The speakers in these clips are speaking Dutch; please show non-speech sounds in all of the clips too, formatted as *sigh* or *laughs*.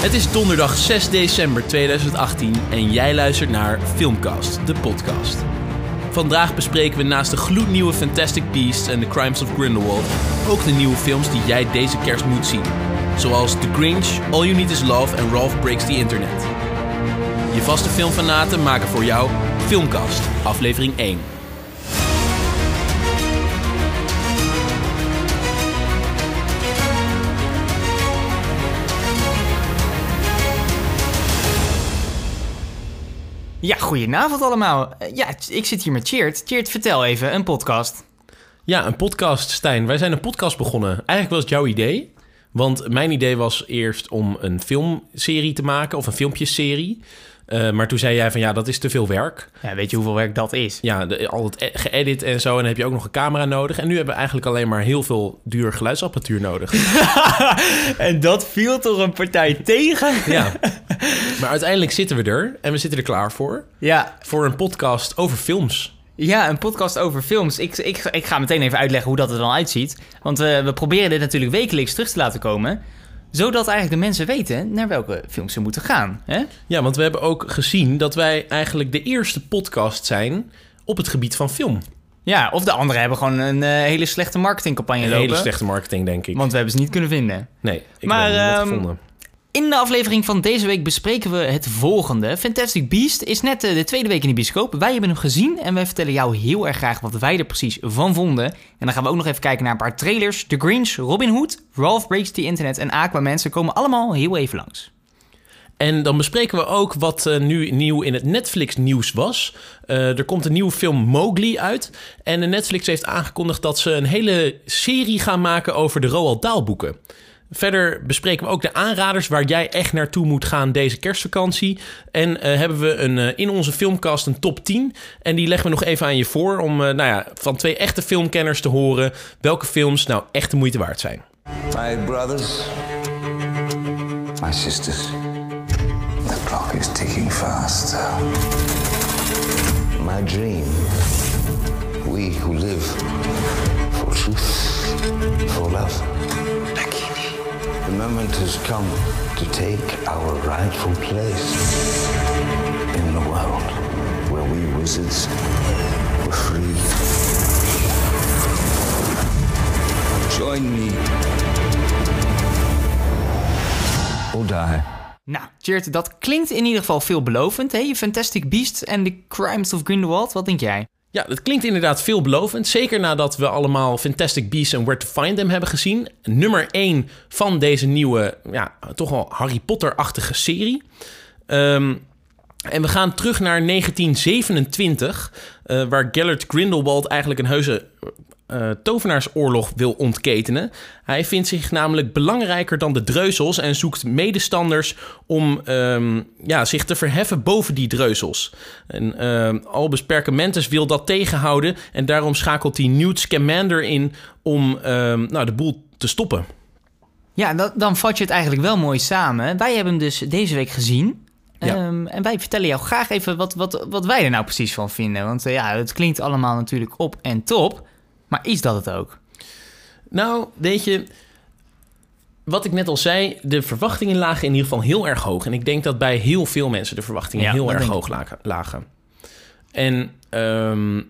Het is donderdag 6 december 2018 en jij luistert naar Filmcast, de podcast. Vandaag bespreken we naast de gloednieuwe Fantastic Beasts en The Crimes of Grindelwald ook de nieuwe films die jij deze kerst moet zien. Zoals The Grinch, All You Need Is Love en Ralph Breaks the Internet. Je vaste filmfanaten maken voor jou Filmcast, aflevering 1. Ja, goedenavond allemaal. Eh, Ja, ik zit hier met Cheert. Cheert, vertel even, een podcast. Ja, een podcast, Stijn. Wij zijn een podcast begonnen. Eigenlijk was het jouw idee. Want mijn idee was eerst om een filmserie te maken, of een filmpjesserie. Eh, maar toen zei jij van ja, dat is te veel werk. Ja, weet je hoeveel werk dat is? Ja, de, al het e- geëdit en zo. En dan heb je ook nog een camera nodig. En nu hebben we eigenlijk alleen maar heel veel duur geluidsapparatuur nodig. *laughs* en dat viel toch een partij tegen? *laughs* ja. Maar uiteindelijk zitten we er. En we zitten er klaar voor. Ja, Voor een podcast over films. ja een podcast over films. Ik, ik, ik ga meteen even uitleggen hoe dat er dan uitziet. Want eh, we proberen dit natuurlijk wekelijks terug te laten komen. Zodat eigenlijk de mensen weten naar welke films ze moeten gaan. Hè? Ja, want we hebben ook gezien dat wij eigenlijk de eerste podcast zijn op het gebied van film. Ja, of de anderen hebben gewoon een eh, hele slechte marketingcampagne Een lopen. hele slechte marketing, denk ik. Want we hebben ze niet kunnen vinden. Nee, ik Maar, heb hem niet ehm, gevonden. In de aflevering van deze week bespreken we het volgende. Fantastic Beast is net eh, de tweede week in de bioscoop. Wij hebben hem gezien en wij vertellen jou heel erg graag wat wij er precies van vonden. En dan gaan we ook nog even kijken naar een paar trailers. The Grinch, Robin Hood, Ralph Breaks the Internet en Aquaman. Ze komen allemaal heel even langs. En dan bespreken we ook wat eh, nu nieuw in het Netflix-nieuws was. Eh, er komt een nieuwe film Mowgli uit. En Netflix heeft aangekondigd dat ze een hele serie gaan maken over de Roald Dahl-boeken. Verder bespreken we ook de aanraders waar jij echt naartoe moet gaan deze kerstvakantie. En eh, hebben we een, eh, in onze filmcast een top 10. En die leggen we nog even aan je voor om eh, nou ja, van twee echte filmkenners te horen welke films nou echt de moeite waard zijn. My brothers, my sisters, the clock is ticking fast. My dream, we who live for truth, for love. The moment has come to take our rightful place in the world where we wizards were free. Join me or die. Nou, Cheert, dat klinkt in ieder geval veelbelovend. Hè? Fantastic Beasts en The Crimes of Grindelwald. Wat denk jij? Ja, dat klinkt inderdaad veelbelovend. Zeker nadat we allemaal Fantastic Beasts en Where to Find Them hebben gezien. Nummer 1 van deze nieuwe, ja, toch wel Harry Potter-achtige serie. Ehm, en we gaan terug naar 1927, eh, waar Gellert Grindelwald eigenlijk een heuse eh, tovenaarsoorlog wil ontketenen. Hij vindt zich namelijk belangrijker dan de dreuzels en zoekt medestanders om ehm, ja, zich te verheffen boven die dreuzels. En ehm, Albus Perkamentus wil dat tegenhouden en daarom schakelt hij Newt Scamander in om ehm, nou, de boel te stoppen. Ja, dat, dan vat je het eigenlijk wel mooi samen. Wij hebben hem dus deze week gezien. Ja. En wij vertellen jou graag even wat, wat, wat wij er nou precies van vinden. Want eh, ja, het klinkt allemaal natuurlijk op en top. Maar is dat het ook? Nou, weet je, wat ik net al zei, de verwachtingen lagen in ieder geval heel erg hoog. En ik denk dat bij heel veel mensen de verwachtingen Ja, heel erg hoog lagen- lagen. En ehm,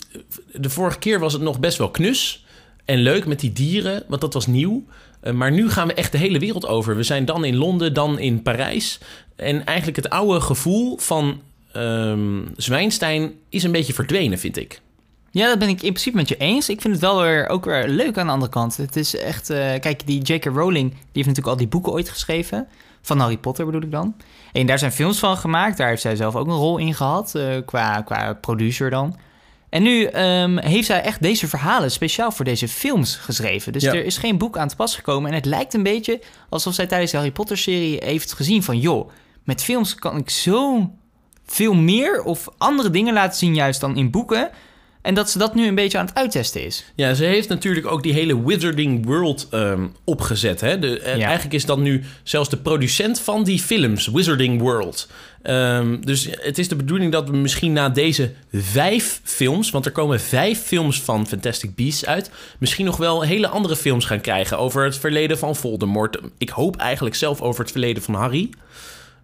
de vorige keer was het nog best wel knus en leuk met die dieren, want dat was nieuw. Eh, maar nu gaan we echt de hele wereld over. We zijn dan in Londen, dan in Parijs. En eigenlijk het oude gevoel van ehm Zwijnstein is een beetje verdwenen, vind ik. Ja, dat ben ik in principe met je eens. Ik vind het wel weer, ook weer leuk aan de andere kant. Het is echt... eh, kijk, die J.K. Rowling, die heeft natuurlijk al die boeken ooit geschreven. Van Harry Potter bedoel ik dan. En daar zijn films van gemaakt. Daar heeft zij zelf ook een rol in gehad. eh, qua, qua producer dan. En nu ehm, heeft zij echt deze verhalen speciaal voor deze films geschreven. Dus Ja. er is geen boek aan te pas gekomen. En het lijkt een beetje alsof zij tijdens de Harry Potter-serie heeft gezien van... joh, met films kan ik zo veel meer of andere dingen laten zien juist dan in boeken. En dat ze dat nu een beetje aan het uittesten is. Ja, ze heeft natuurlijk ook die hele Wizarding World ehm, opgezet. Hè? De, eh, Ja. Eigenlijk is dat nu zelfs de producent van die films, Wizarding World. Ehm, dus het is de bedoeling dat we misschien na deze vijf films... want er komen vijf films van Fantastic Beasts uit... misschien nog wel hele andere films gaan krijgen... over het verleden van Voldemort. Ik hoop eigenlijk zelf over het verleden van Harry.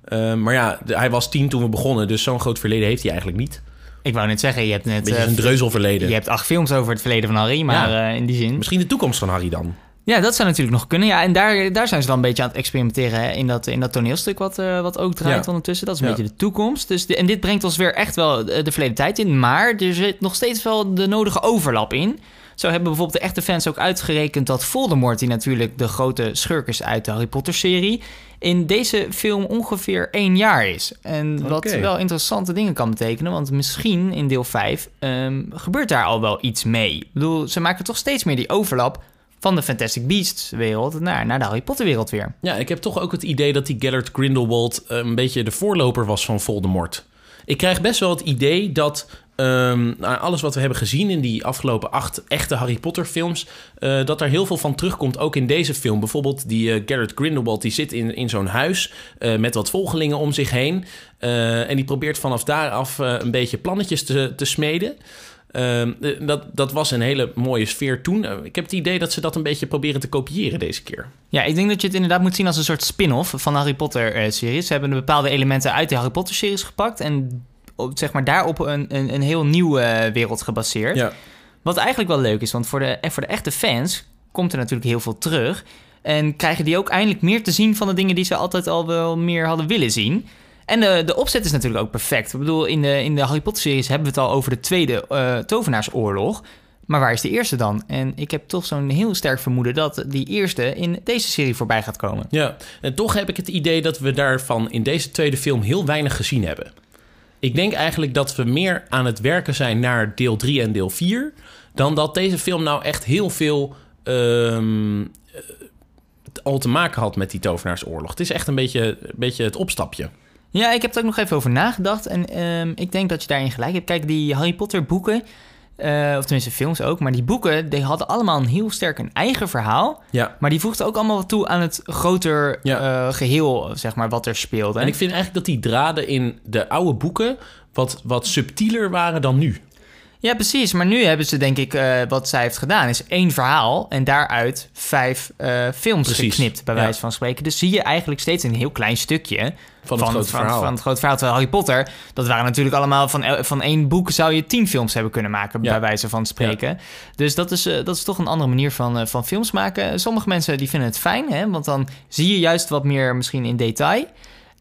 Ehm, maar ja, hij was tien toen we begonnen... dus zo'n groot verleden heeft hij eigenlijk niet. Ik wou net zeggen, je hebt net... Beetje eh, een dreuzelverleden. je hebt acht films over het verleden van Harry, maar Ja. eh, in die zin... Misschien de toekomst van Harry dan. Ja, dat zou natuurlijk nog kunnen. Ja, en daar, daar zijn ze wel een beetje aan het experimenteren hè, in, dat, in dat toneelstuk wat, eh, wat ook draait Ja. ondertussen. Dat is een Ja. beetje de toekomst. Dus de- en dit brengt ons weer echt wel de verleden tijd in. Maar er zit nog steeds wel de nodige overlap in. Zo hebben bijvoorbeeld de echte fans ook uitgerekend dat Voldemort, die natuurlijk de grote schurk is uit de Harry Potter-serie, in deze film ongeveer één jaar is. En wat wel interessante dingen kan betekenen, want misschien in deel 5 ehm, gebeurt daar al wel iets mee. Ik bedoel, ze maken toch steeds meer die overlap van de Fantastic Beasts wereld naar, naar de Harry Potter wereld weer. Ja, ik heb toch ook het idee dat die Gellert Grindelwald eh, een beetje de voorloper was van Voldemort. Ik krijg best wel het idee dat nou, alles wat we hebben gezien in die afgelopen acht echte Harry Potter films, eh, dat er heel veel van terugkomt, ook in deze film. Bijvoorbeeld die eh Gellert Grindelwald, die zit in, in zo'n huis eh, met wat volgelingen om zich heen. En die probeert vanaf daaraf eh, een beetje plannetjes te, te smeden. Ehm, eh, dat, dat was een hele mooie sfeer toen. Eh, ik heb het idee dat ze dat een beetje proberen te kopiëren deze keer. Ja, ik denk dat je het inderdaad moet zien als een soort spin-off van de Harry Potter-series. Ze hebben de bepaalde elementen uit de Harry Potter-series gepakt en op, zeg maar daarop een, een, een heel nieuwe eh, wereld gebaseerd. Ja. Wat eigenlijk wel leuk is, want voor de, voor de echte fans komt er natuurlijk heel veel terug. En krijgen die ook eindelijk meer te zien van de dingen die ze altijd al wel meer hadden willen zien. En de, de opzet is natuurlijk ook perfect. Ik bedoel, in de, in de Harry Potter-series hebben we het al over de tweede eh, tovenaarsoorlog. Maar waar is de eerste dan? En ik heb toch zo'n heel sterk vermoeden dat die eerste in deze serie voorbij gaat komen. Ja, en toch heb ik het idee dat we daarvan in deze tweede film heel weinig gezien hebben. Ik denk eigenlijk dat we meer aan het werken zijn naar deel 3 en deel 4... dan dat deze film nou echt heel veel ehm, eh, al te maken had met die tovenaarsoorlog. Het is echt een beetje, een beetje het opstapje. Ja, ik heb er ook nog even over nagedacht. En ehm, ik denk dat je daarin gelijk hebt. Kijk, die Harry Potter boeken, eh, of tenminste films ook, maar die boeken, die hadden allemaal een heel sterk een eigen verhaal. Ja. Maar die voegden ook allemaal wat toe aan het groter Ja. eh, geheel, zeg maar, wat er speelde. En ik vind eigenlijk dat die draden in de oude boeken wat, wat subtieler waren dan nu. Ja, precies. Maar nu hebben ze, denk ik, eh, wat zij heeft gedaan, is één verhaal en daaruit vijf eh, films Precies. geknipt, bij Ja. wijze van spreken. Dus zie je eigenlijk steeds een heel klein stukje Van het grote van, verhaal. Van het grote verhaal. Terwijl Harry Potter, dat waren natuurlijk allemaal van, van één boek zou je tien films hebben kunnen maken, Ja. bij wijze van spreken. Dus dat is, eh, dat is toch een andere manier van, van films maken. Sommige mensen die vinden het fijn, hè, want dan zie je juist wat meer misschien in detail.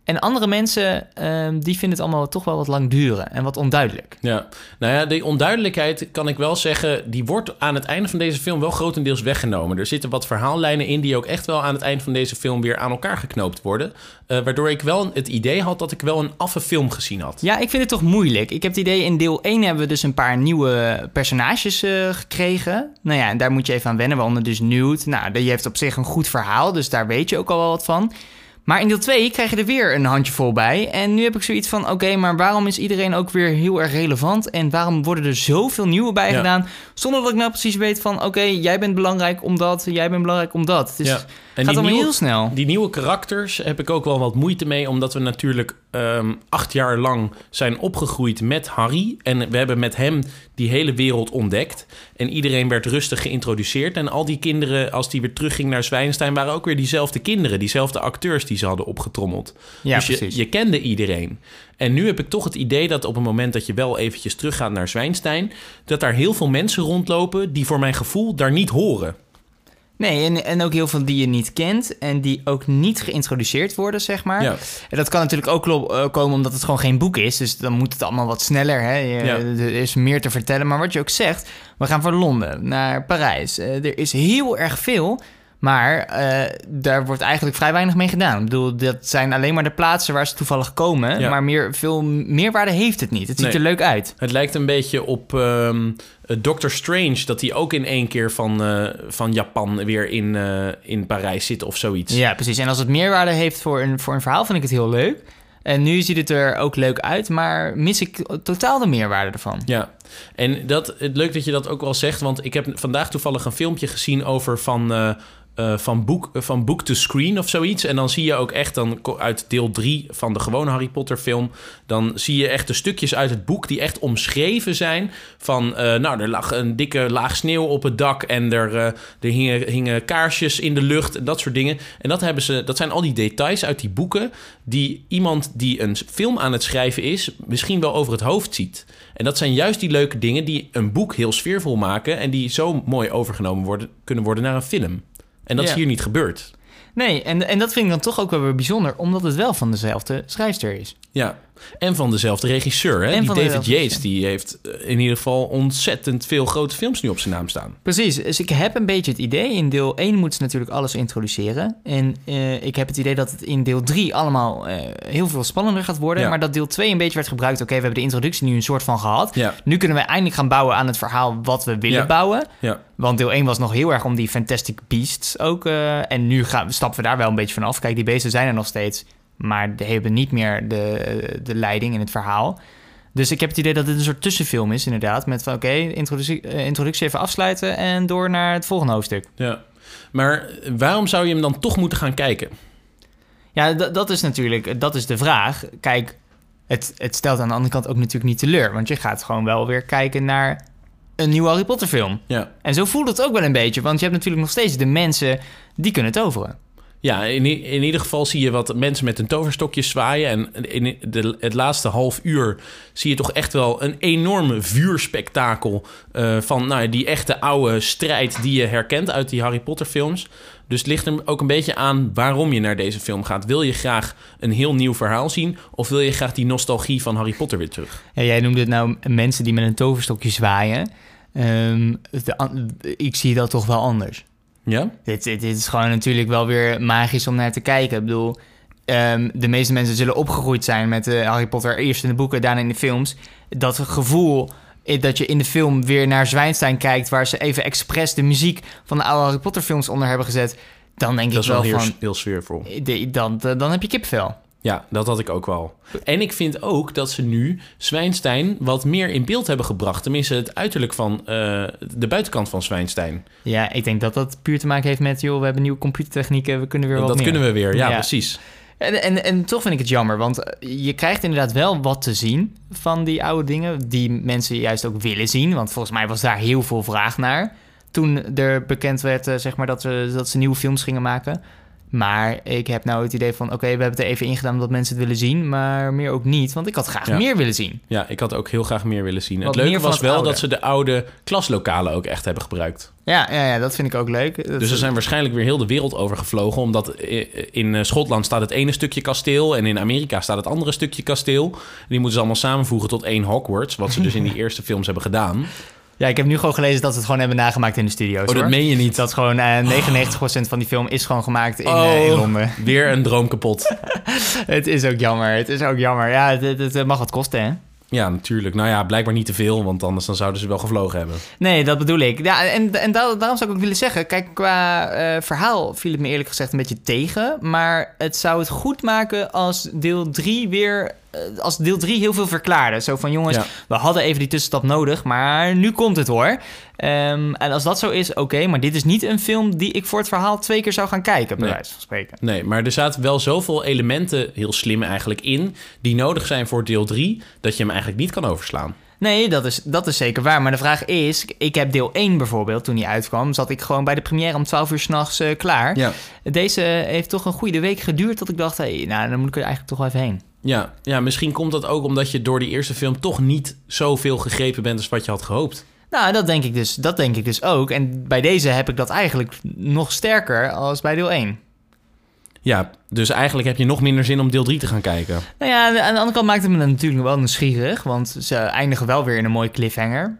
En andere mensen, ehm, die vinden het allemaal toch wel wat lang duren en wat onduidelijk. Ja, nou ja, die onduidelijkheid kan ik wel zeggen, die wordt aan het einde van deze film wel grotendeels weggenomen. Er zitten wat verhaallijnen in die ook echt wel aan het eind van deze film weer aan elkaar geknoopt worden. Eh, waardoor ik wel het idee had dat ik wel een affe film gezien had. Ja, ik vind het toch moeilijk. Ik heb het idee, in deel 1 hebben we dus een paar nieuwe personages eh, gekregen. Nou ja, en daar moet je even aan wennen, waaronder dus Newt. Nou, die heeft op zich een goed verhaal, dus daar weet je ook al wel wat van. Maar in deel 2 krijg je er weer een handjevol bij. En nu heb ik zoiets van, oké, maar waarom is iedereen ook weer heel erg relevant? En waarom worden er zoveel nieuwe bij Ja. gedaan? Zonder dat ik nou precies weet van, oké, jij bent belangrijk omdat, jij bent belangrijk omdat. Het is, Ja. gaat En die allemaal nieuwe, heel snel. die nieuwe karakters heb ik ook wel wat moeite mee, omdat we natuurlijk ehm, acht jaar lang zijn opgegroeid met Harry. En we hebben met hem die hele wereld ontdekt. En iedereen werd rustig geïntroduceerd. En al die kinderen, als die weer terugging naar Zwijnstein, waren ook weer diezelfde kinderen, diezelfde acteurs die ze hadden opgetrommeld. Ja, dus je, precies. je kende iedereen. En nu heb ik toch het idee dat op het moment dat je wel eventjes teruggaat naar Zwijnstein, dat daar heel veel mensen rondlopen die voor mijn gevoel daar niet horen. Nee, en, en ook heel veel die je niet kent en die ook niet geïntroduceerd worden, zeg maar. Ja. En dat kan natuurlijk ook eh, komen omdat het gewoon geen boek is. Dus dan moet het allemaal wat sneller. Hè? Je- Ja. Er is meer te vertellen. Maar wat je ook zegt, we gaan van Londen naar Parijs. Eh, er is heel erg veel. Maar eh, daar wordt eigenlijk vrij weinig mee gedaan. Ik bedoel, dat zijn alleen maar de plaatsen waar ze toevallig komen. Ja. Maar meer, veel meerwaarde heeft het niet. Het ziet Nee. er leuk uit. Het lijkt een beetje op eh, Doctor Strange, dat hij ook in één keer van, eh, van Japan weer in, eh, in Parijs zit of zoiets. Ja, precies. En als het meerwaarde heeft voor een, voor een verhaal, vind ik het heel leuk. En nu ziet het er ook leuk uit, maar mis ik totaal de meerwaarde ervan. Ja, en dat, het leuk dat je dat ook wel zegt, want ik heb vandaag toevallig een filmpje gezien over van, eh, van, boek, van book to screen of zoiets. En dan zie je ook echt dan uit deel 3 van de gewone Harry Potter film, dan zie je echt de stukjes uit het boek die echt omschreven zijn van, eh, nou, er lag een dikke laag sneeuw op het dak en er, eh, er hingen, hingen kaarsjes in de lucht en dat soort dingen. En dat, hebben ze, dat zijn al die details uit die boeken die iemand die een film aan het schrijven is, misschien wel over het hoofd ziet. En dat zijn juist die leuke dingen die een boek heel sfeervol maken en die zo mooi overgenomen worden, kunnen worden naar een film. En dat Ja. is hier niet gebeurd. Nee, en, en dat vind ik dan toch ook wel weer bijzonder, omdat het wel van dezelfde schrijfster is. Ja, en van dezelfde regisseur. Hè? En Die David Yates, die heeft eh, in ieder geval ontzettend veel grote films nu op zijn naam staan. Precies, dus ik heb een beetje het idee, in deel 1 moeten ze natuurlijk alles introduceren. En eh, ik heb het idee dat het in deel 3 allemaal eh, heel veel spannender gaat worden. Ja. Maar dat deel 2 een beetje werd gebruikt, oké, we hebben de introductie nu een soort van gehad. Ja, Nu kunnen we eindelijk gaan bouwen aan het verhaal wat we willen Ja. bouwen. ja, Want deel 1 was nog heel erg om die Fantastic Beasts ook. en nu gaan, stappen we daar wel een beetje van af. Kijk, die beesten zijn er nog steeds. Maar die hebben niet meer de, de leiding in het verhaal. Dus ik heb het idee dat dit een soort tussenfilm is, inderdaad. Met van oké, introductie, eh, introductie even afsluiten en door naar het volgende hoofdstuk. ja. Maar waarom zou je hem dan toch moeten gaan kijken? Ja, dat is natuurlijk dat is de vraag. Kijk, het, het stelt aan de andere kant ook natuurlijk niet teleur. Want je gaat gewoon wel weer kijken naar een nieuwe Harry Potter film. Ja, En zo voelt het ook wel een beetje. Want je hebt natuurlijk nog steeds de mensen die kunnen toveren. Ja, in, in ieder geval zie je wat mensen met een toverstokje zwaaien. En in de, het laatste half uur zie je toch echt wel een enorme vuurspektakel... eh, van nou, die echte oude strijd die je herkent uit die Harry Potter films. Dus het ligt er ook een beetje aan waarom je naar deze film gaat. Wil je graag een heel nieuw verhaal zien... of wil je graag die nostalgie van Harry Potter weer terug? Ja, jij noemde het nou mensen die met een toverstokje zwaaien. Ehm, ik zie dat toch wel anders. Ja? Dit, dit, dit is gewoon natuurlijk wel weer magisch om naar te kijken. Ik bedoel, ehm, de meeste mensen zullen opgegroeid zijn met eh, Harry Potter. Eerst in de boeken, daarna in de films. Dat gevoel eh, dat je in de film weer naar Zwijnstein kijkt... waar ze even expres de muziek van de oude Harry Potter films onder hebben gezet... dan denk Dat ik wel wel heel, van... heel sfeervol. eh, Dan, dan heb je kipvel. Ja, dat had ik ook wel. En ik vind ook dat ze nu Zwijnstein wat meer in beeld hebben gebracht. Tenminste, het uiterlijk van eh, de buitenkant van Zwijnstein. Ja, ik denk dat dat puur te maken heeft met... joh, we hebben nieuwe computertechnieken, we kunnen weer wat dat meer. kunnen we weer, ja, Ja. precies. En, en, en toch vind ik het jammer, want eh, je krijgt inderdaad wel wat te zien van die oude dingen, die mensen juist ook willen zien. Want volgens mij was daar heel veel vraag naar toen er bekend werd eh, zeg maar, dat, ze, dat ze nieuwe films gingen maken. Maar ik heb nou het idee van, oké, we hebben het er even ingedaan omdat mensen het willen zien, maar meer ook niet, want ik had graag Ja. meer willen zien. Ja, ik had ook heel graag meer willen zien. Wat het leuke was het wel oude. dat ze de oude klaslokalen ook echt hebben gebruikt. Ja, ja, ja dat vind ik ook leuk. Dat- Dus ze zijn waarschijnlijk weer heel de wereld over gevlogen. Omdat in eh, Schotland staat het ene stukje kasteel. En in Amerika staat het andere stukje kasteel. Die moeten ze allemaal samenvoegen tot één Hogwarts. Wat ze dus in die *laughs* eerste films hebben gedaan. Ja, ik heb nu gewoon gelezen dat ze het gewoon hebben nagemaakt in de studio's. Oh, dat hoor. meen je niet. Dat gewoon eh 99% van die film is gewoon gemaakt in, Oh. eh, in Londen. *laughs* Weer een droom kapot. *laughs* Het is ook jammer. Het is ook jammer. Ja, het, het, het mag wat kosten, hè? Ja, natuurlijk. Nou ja, blijkbaar niet te veel, want anders dan zouden ze wel gevlogen hebben. Nee, dat bedoel ik. Ja, en en da- daarom zou ik ook willen zeggen... Kijk, qua eh, verhaal viel het me eerlijk gezegd een beetje tegen. Maar het zou het goed maken als deel 3 weer... eh, als deel 3 heel veel verklaarde. Zo van, jongens, Ja. we hadden even die tussenstap nodig... maar nu komt het hoor. Ehm, en als dat zo is, oké. maar dit is niet een film die ik voor het verhaal twee keer zou gaan kijken... bij Nee. wijze van spreken. Nee, maar er zaten wel zoveel elementen, heel slim eigenlijk, in... die nodig zijn voor deel 3, dat je hem eigenlijk niet kan overslaan. Nee, dat is, dat is zeker waar. Maar de vraag is, ik heb deel 1 bijvoorbeeld, toen die uitkwam... zat ik gewoon bij de première om 12 uur s'nachts nachts klaar. Ja. Deze heeft toch een goede week geduurd dat ik dacht... Hey, nou, dan moet ik er eigenlijk toch wel even heen. Ja, ja, misschien komt dat ook omdat je door die eerste film toch niet zoveel gegrepen bent als wat je had gehoopt. Nou, dat denk ik dus, dat denk ik dus ook. En bij deze heb ik dat eigenlijk nog sterker als bij deel 1. Ja, dus eigenlijk heb je nog minder zin om deel 3 te gaan kijken. Nou ja, aan de andere kant maakt het me natuurlijk wel nieuwsgierig... want ze eindigen wel weer in een mooie cliffhanger...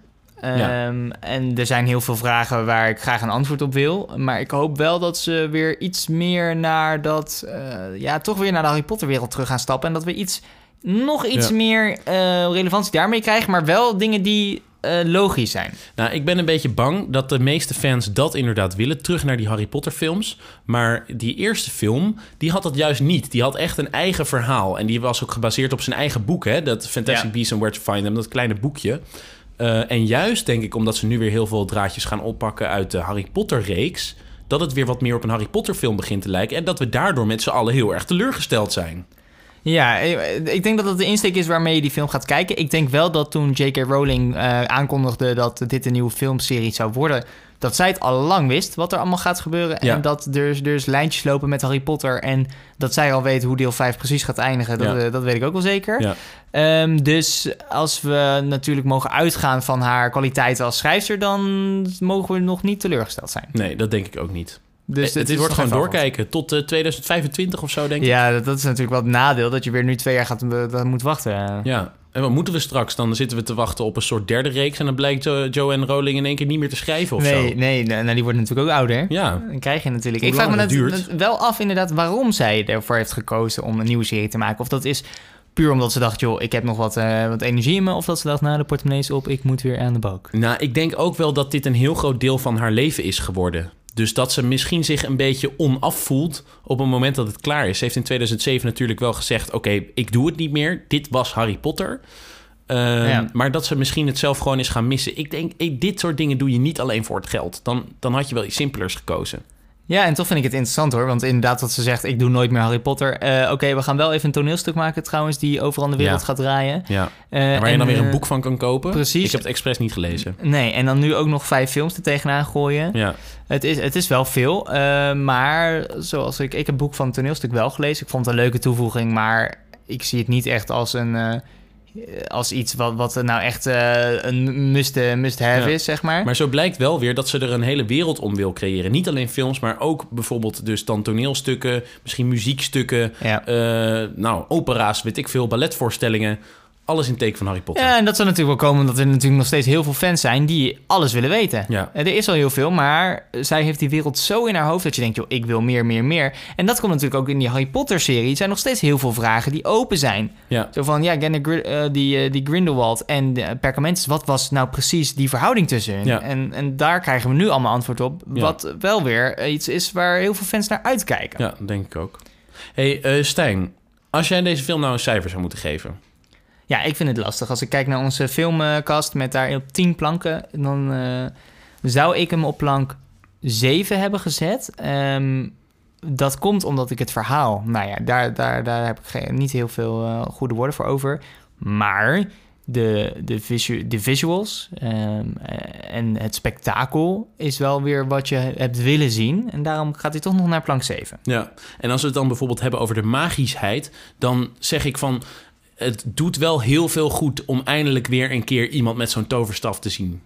Ja. Ehm, en er zijn heel veel vragen waar ik graag een antwoord op wil. Maar ik hoop wel dat ze weer iets meer naar dat... eh, ja, toch weer naar de Harry Potter wereld terug gaan stappen. En dat we iets, nog iets Ja. meer eh, relevantie daarmee krijgen. Maar wel dingen die eh, logisch zijn. Nou, ik ben een beetje bang dat de meeste fans dat inderdaad willen. Terug naar die Harry Potter films. Maar die eerste film, die had dat juist niet. Die had echt een eigen verhaal. En die was ook gebaseerd op zijn eigen boek, hè? Dat Fantastic Ja. Beasts and Where to Find Them, dat kleine boekje. Eh, en juist denk ik, omdat ze nu weer heel veel draadjes gaan oppakken uit de Harry Potter-reeks... dat het weer wat meer op een Harry Potter-film begint te lijken... en dat we daardoor met z'n allen heel erg teleurgesteld zijn. Ja, eh, ik denk dat dat de insteek is waarmee je die film gaat kijken. Ik denk wel dat toen J.K. Rowling eh, aankondigde dat dit een nieuwe filmserie zou worden... dat zij het al lang wist wat er allemaal gaat gebeuren. Ja. En dat er dus, lijntjes lopen met Harry Potter... en dat zij al weet hoe deel 5 precies gaat eindigen. Dat, Ja. eh, dat weet ik ook wel zeker. Ja. Ehm, dus als we natuurlijk mogen uitgaan van haar kwaliteiten als schrijfster... dan mogen we nog niet teleurgesteld zijn. Nee, dat denk ik ook niet. Dus het, is wordt gewoon doorkijken tot eh, 2025 of zo, denk ik. Ja, dat, dat is natuurlijk wel het nadeel... dat je weer nu twee jaar gaat, eh, moet wachten. Ja, en wat moeten we straks? Dan zitten we te wachten op een soort derde reeks... en dan blijkt Jo- Joanne Rowling in één keer niet meer te schrijven of nee, zo. nee, nou, die wordt natuurlijk ook ouder. Ja, Dan krijg je natuurlijk. Hoe ik vraag me duurt. net wel af inderdaad waarom zij ervoor heeft gekozen om een nieuwe serie te maken. Of dat is puur omdat ze dacht, joh, ik heb nog wat, eh, wat energie in me. Of dat ze dacht, nou, de portemonnee is op, ik moet weer aan de bak. nou, ik denk ook wel dat dit een heel groot deel van haar leven is geworden. Dus dat ze misschien zich een beetje onaf voelt op het moment dat het klaar is. Ze heeft in 2007 natuurlijk wel gezegd... oké, ik doe het niet meer. Dit was Harry Potter. Ehm, Ja. Maar dat ze misschien het zelf gewoon is gaan missen. Ik denk, dit soort dingen doe je niet alleen voor het geld. Dan, dan had je wel iets simpelers gekozen. Ja, en toch vind ik het interessant hoor. Want inderdaad, wat ze zegt, ik doe nooit meer Harry Potter. Eh, Oké, we gaan wel even een toneelstuk maken trouwens, die overal in de wereld Ja. gaat draaien. Ja. Eh, En waar je dan weer een eh, boek van kan kopen. precies. Ik heb het expres niet gelezen. Nee, en dan nu ook nog vijf films er tegenaan gooien. Ja. Het is, het is wel veel, maar zoals ik... Ik heb het boek van het toneelstuk wel gelezen. Ik vond het een leuke toevoeging, maar ik zie het niet echt als een... eh, als iets wat, wat nou echt eh, een must, must-have Ja. is, zeg maar. Maar zo blijkt wel weer dat ze er een hele wereld om wil creëren. Niet alleen films, maar ook bijvoorbeeld dus dan toneelstukken, misschien muziekstukken, Ja. eh, nou, opera's, weet ik veel, balletvoorstellingen. Alles in teken van Harry Potter. ja, en dat zal natuurlijk wel komen omdat er natuurlijk nog steeds heel veel fans zijn die alles willen weten. Ja. Eh, Er is al heel veel, maar zij heeft die wereld zo in haar hoofd dat je denkt, joh, ik wil meer, meer, meer. En dat komt natuurlijk ook in die Harry Potter-serie. Er zijn nog steeds heel veel vragen die open zijn. Ja. Zo van, ja, eh, die, eh, die Grindelwald en de Perkamentus, wat was nou precies die verhouding tussen? Ja. En, en daar krijgen we nu allemaal antwoord op, Ja. wat wel weer iets is waar heel veel fans naar uitkijken. Ja, denk ik ook. hey, eh, Stijn, als jij deze film nou een cijfer zou moeten geven. Ja, ik vind het lastig. Als ik kijk naar onze filmkast met daar op 10 planken, dan eh, zou ik hem op plank 7 hebben gezet. Ehm, dat komt omdat ik het verhaal, nou ja, daar, daar, daar heb ik niet heel veel eh, goede woorden voor over. Maar de, de, visu de visuals ehm, eh, en het spektakel is wel weer wat je hebt willen zien. En daarom gaat hij toch nog naar plank 7. Ja, en als we het dan bijvoorbeeld hebben over de magischheid, dan zeg ik van. Het doet wel heel veel goed om eindelijk weer een keer iemand met zo'n toverstaf te zien.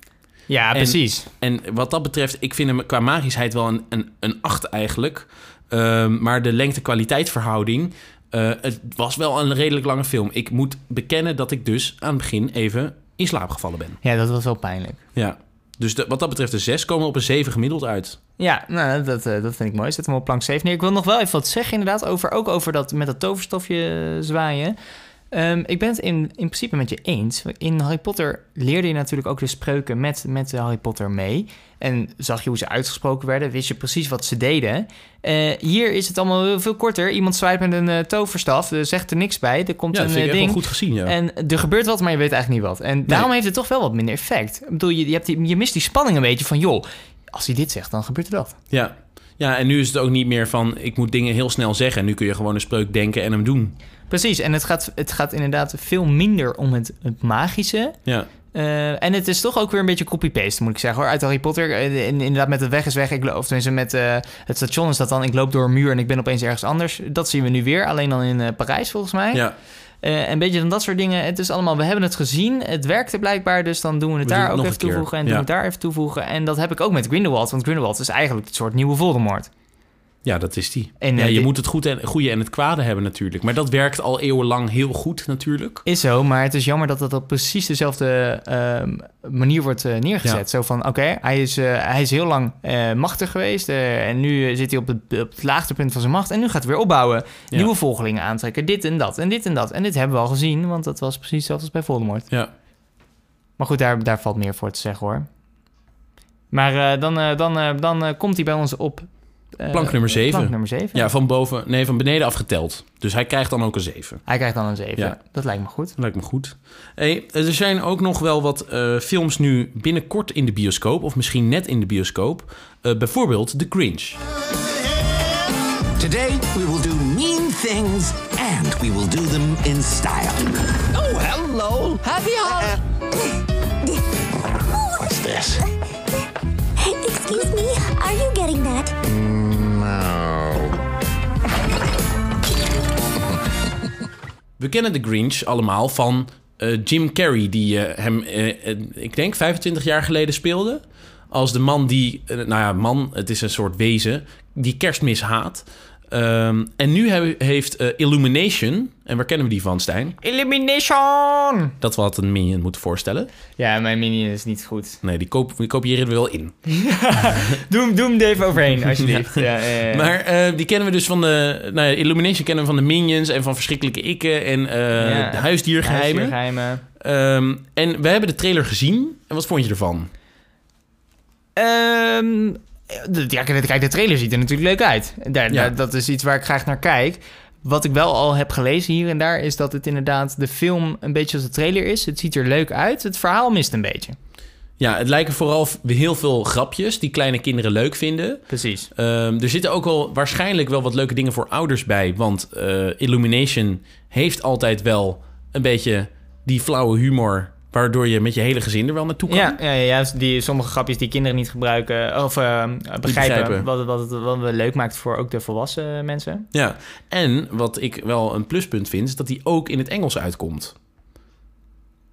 Ja, En- precies. En wat dat betreft, ik vind hem qua magischheid wel een, een, een 8 eigenlijk. Ehm, maar de lengte-kwaliteitverhouding, eh, het was wel een redelijk lange film. Ik moet bekennen dat ik dus aan het begin even in slaap gevallen ben. Ja, dat was wel pijnlijk. Ja. Dus de, wat dat betreft, de 6 komen op een 7 gemiddeld uit. Ja, nou, dat, eh, dat vind ik mooi. Zet hem op plank 7 neer. Ik wil nog wel even wat zeggen inderdaad, over, ook over dat met dat toverstofje eh, zwaaien. Ehm, ik ben het in, in principe met je eens. In Harry Potter leerde je natuurlijk ook de spreuken met, met Harry Potter mee. En zag je hoe ze uitgesproken werden, wist je precies wat ze deden. Eh, hier is het allemaal veel korter. Iemand zwaait met een eh, toverstaf, er zegt er niks bij. Er komt Ja, een wel ding. goed gezien, ja. En er gebeurt wat, maar je weet eigenlijk niet wat. En daarom heeft het toch wel wat minder effect. Ik bedoel, je, je, hebt die, je mist die spanning een beetje van... joh, als hij dit zegt, dan gebeurt er dat. Ja. ja, en nu is het ook niet meer van... ik moet dingen heel snel zeggen. Nu kun je gewoon een spreuk denken en hem doen. Precies, en het gaat, het gaat inderdaad veel minder om het, het magische. Ja, Eh, en het is toch ook weer een beetje copy-paste, moet ik zeggen hoor. Uit Harry Potter, eh, in- inderdaad met de weg is weg. Ik lo- of tenminste met eh, het station is dat dan... ik loop door een muur en ik ben opeens ergens anders. Dat zien we nu weer, alleen dan in Parijs volgens mij. ja. Een beetje van dat soort dingen. Het is allemaal, we hebben het gezien. Het werkte blijkbaar, dus dan doen we het We daar ook even toevoegen. En Ja. doen we het daar even toevoegen. En dat heb ik ook met Grindelwald. Want Grindelwald is eigenlijk het soort nieuwe Voldemort. Ja, dat is die. En, ja, eh, je moet het goed en, goede en het kwade hebben natuurlijk. Maar dat werkt al eeuwenlang heel goed natuurlijk. Is zo, maar het is jammer dat dat op precies dezelfde ehm, manier wordt eh, neergezet. Ja. Zo van, oké, hij, is, eh, hij is heel lang machtig geweest... en nu zit hij op het, op het laagste punt van zijn macht... en nu gaat hij weer opbouwen, Ja. nieuwe volgelingen aantrekken... dit en dat en dit en dat. En dit hebben we al gezien, want dat was precies hetzelfde als bij Voldemort. Ja. Maar goed, daar, daar valt meer voor te zeggen hoor. Maar dan, dan, dan komt hij bij ons op... eh, Plank nummer zeven. Plank nummer 7. Ja, van boven, nee, van beneden afgeteld. Dus hij krijgt dan ook een 7. Hij krijgt dan een 7. Ja. Dat lijkt me goed. Dat lijkt me goed. Hey, er zijn ook nog wel wat eh, films nu binnenkort in de bioscoop, of misschien net in de bioscoop. Eh, bijvoorbeeld The Grinch. Today, we will do mean things and we will do them in style. Oh, hello. Happy heart. *clears throat* What's this? Excuse me, are you getting that? We kennen The Grinch allemaal van eh, Jim Carrey, die eh, hem, eh, ik denk, 25 jaar geleden speelde. Als de man die, nou ja, man, het is een soort wezen, die kerstmis haat. Ehm, en nu he- heeft eh, Illumination, en waar kennen we die van, Stijn? Elimination! Dat we had een minion moeten voorstellen. Ja, mijn minion is niet goed. Nee, die, koop, die kopiëren we wel in. *laughs* Doe, hem- doe hem even overheen, alsjeblieft. ja. Maar eh, die kennen we dus van de... Nou ja, Illumination kennen we van de Minions en van Verschrikkelijke Ikken en Ja. de Huisdiergeheimen. Huisdiergeheimen. Ehm, en we hebben de trailer gezien. En wat vond je ervan? Ehm, de- ja, kijk, de trailer ziet er natuurlijk leuk uit. Daar, Ja. dat is iets waar ik graag naar kijk. Wat ik wel al heb gelezen hier en daar... is dat het inderdaad de film een beetje als de trailer is. Het ziet er leuk uit. Het verhaal mist een beetje. Ja, het lijken vooral heel veel grapjes die kleine kinderen leuk vinden. Precies. Ehm, er zitten ook wel waarschijnlijk wel wat leuke dingen voor ouders bij. Want eh, Illumination heeft altijd wel een beetje die flauwe humor... waardoor je met je hele gezin er wel naartoe kan. Ja, ja, die, sommige grapjes die kinderen niet gebruiken... of eh, begrijpen, begrijpen. Wat, het- wat, het, wat het leuk maakt voor ook de volwassen mensen. Ja, en wat ik wel een pluspunt vind... is dat die ook in het Engels uitkomt.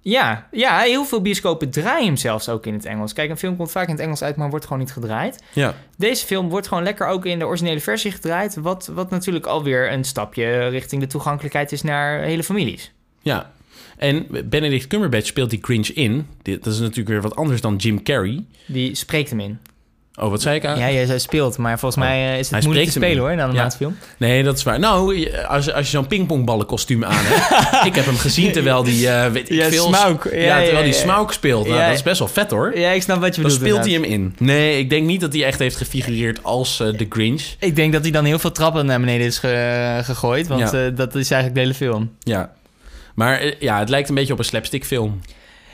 Ja, ja, heel veel bioscopen draaien hem zelfs ook in het Engels. Kijk, een film komt vaak in het Engels uit, maar wordt gewoon niet gedraaid. Ja, Deze film wordt gewoon lekker ook in de originele versie gedraaid. Wat, wat natuurlijk alweer een stapje richting de toegankelijkheid is naar hele families. ja. En Benedict Cumberbatch speelt die Grinch in. Dit, dat is natuurlijk weer wat anders dan Jim Carrey. Die spreekt hem in. Oh, wat zei ik aan? Ja, zei speelt, maar volgens Oh. mij eh, is Hij het moeilijk te spelen in. hoor, dan een Ja. maandfilm. Nee, dat is waar. Nou, als, als je zo'n pingpongballenkostuum aan hebt. *laughs* ik heb hem gezien terwijl die, eh weet ik Ja, veel... Ja, Ja, terwijl ja, die ja. Smaug speelt. Nou, Ja. dat is best wel vet hoor. Ja, ik snap wat je Dan bedoelt. speelt hij hem in. Nee, ik denk niet dat hij echt heeft gefigureerd als eh, de Grinch. Ik denk dat hij dan heel veel trappen naar beneden is ge- gegooid, want Ja. dat is eigenlijk de hele film. Ja. Maar eh, ja, het lijkt een beetje op een slapstick film.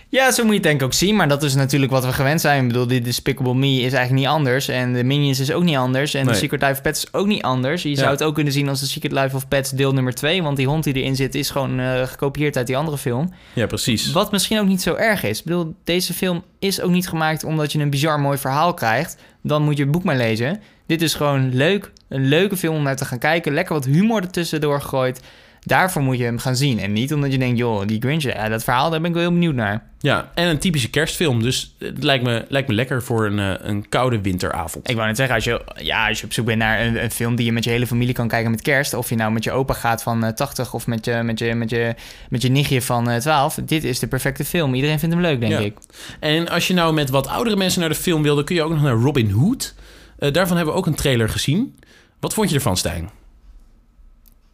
Ja, zo moet je het denk ik ook zien. Maar dat is natuurlijk wat we gewend zijn. Ik bedoel, die Despicable Me is eigenlijk niet anders. En de Minions is ook niet anders. En Nee. The Secret Life of Pets is ook niet anders. Je Ja. zou het ook kunnen zien als The Secret Life of Pets deel nummer 2. Want die hond die erin zit is gewoon eh, gekopieerd uit die andere film. Ja, precies. Wat misschien ook niet zo erg is. Ik bedoel, deze film is ook niet gemaakt omdat je een bizar mooi verhaal krijgt. Dan moet je het boek maar lezen. Dit is gewoon leuk. Een leuke film om naar te gaan kijken. Lekker wat humor ertussen doorgegooid. Daarvoor moet je hem gaan zien. En niet omdat je denkt, joh, die Grinch, ja, dat verhaal, daar ben ik wel heel benieuwd naar. Ja, en een typische kerstfilm. Dus het lijkt me, lijkt me lekker voor een, eh, een koude winteravond. Ik wou net zeggen, als je, ja, als je op zoek bent naar een, een film die je met je hele familie kan kijken met kerst, of je nou met je opa gaat van eh, 80 of met je, met, je, met, je, met je nichtje van eh, 12, dit is de perfecte film. Iedereen vindt hem leuk, denk Ja. ik. En als je nou met wat oudere mensen naar de film wilde... kun je ook nog naar Robin Hood. Eh, daarvan hebben we ook een trailer gezien. Wat vond je ervan, Stijn?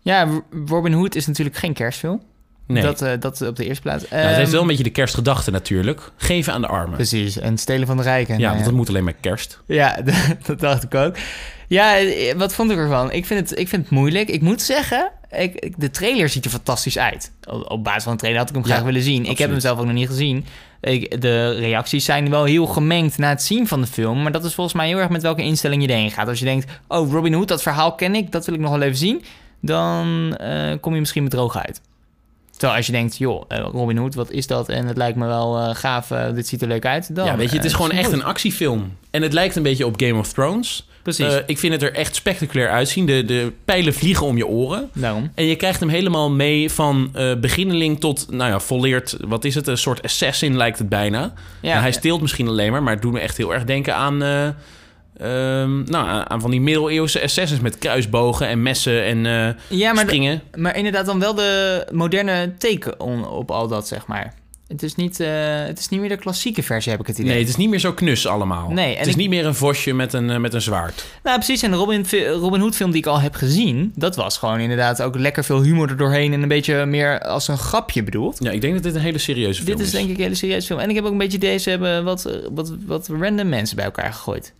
Ja, Robin Hood is natuurlijk geen kerstfilm. Nee. Dat, eh, dat op de eerste plaats. Nou, het heeft Ehm, wel een beetje de kerstgedachte natuurlijk. Geven aan de armen. Precies, en stelen van de rijken. ja, Nou want dat moet alleen maar kerst. Ja, *laughs* dat dacht ik ook. Ja, eh, wat vond ik ervan? Ik vind het, ik vind het moeilijk. Ik moet zeggen, ik, de trailer ziet er fantastisch uit. Op, basis van de trailer had ik hem Ja, graag willen zien. Ik heb hem zelf ook nog niet gezien. Ik, de reacties zijn wel heel gemengd na het zien van de film. Maar dat is volgens mij heel erg met welke instelling je erheen gaat. Als je denkt, oh Robin Hood, dat verhaal ken ik, dat wil ik nog wel even zien. Dan eh, kom je misschien met droog uit. Terwijl als je denkt, joh, eh, Robin Hood, wat is dat? En het lijkt me wel eh, gaaf, dit ziet er leuk uit. Dan, ja, weet je, het is gewoon *laughs* echt een actiefilm. En het lijkt een beetje op Game of Thrones. Precies, ik vind het er echt spectaculair uitzien. De, de pijlen vliegen om je oren. daarom. En je krijgt hem helemaal mee van beginneling tot, nou ja, volleerd, wat is het? Een soort assassin lijkt het bijna. Ja, Ja, hij steelt misschien alleen maar, maar het doet me echt heel erg denken aan, eh, ehm, nou, aan- van die middeleeuwse assassins met kruisbogen en messen en eh, ja maar, de- springen. maar inderdaad dan wel de moderne teken on- op al dat, zeg maar. Het is, niet, eh, het is niet meer de klassieke versie, heb ik het idee. Nee, het is niet meer zo knus allemaal. Nee, het is ik- niet meer een vosje met een, eh, met een zwaard. Nou, precies. En de Robin, Robin Hood film die ik al heb gezien... dat was gewoon inderdaad ook lekker veel humor er doorheen... en een beetje meer als een grapje bedoeld. Ja, ik denk dat dit een hele serieuze film Dit is denk ik een hele serieuze film. En ik heb ook een beetje deze hebben wat, wat, wat random mensen bij elkaar gegooid.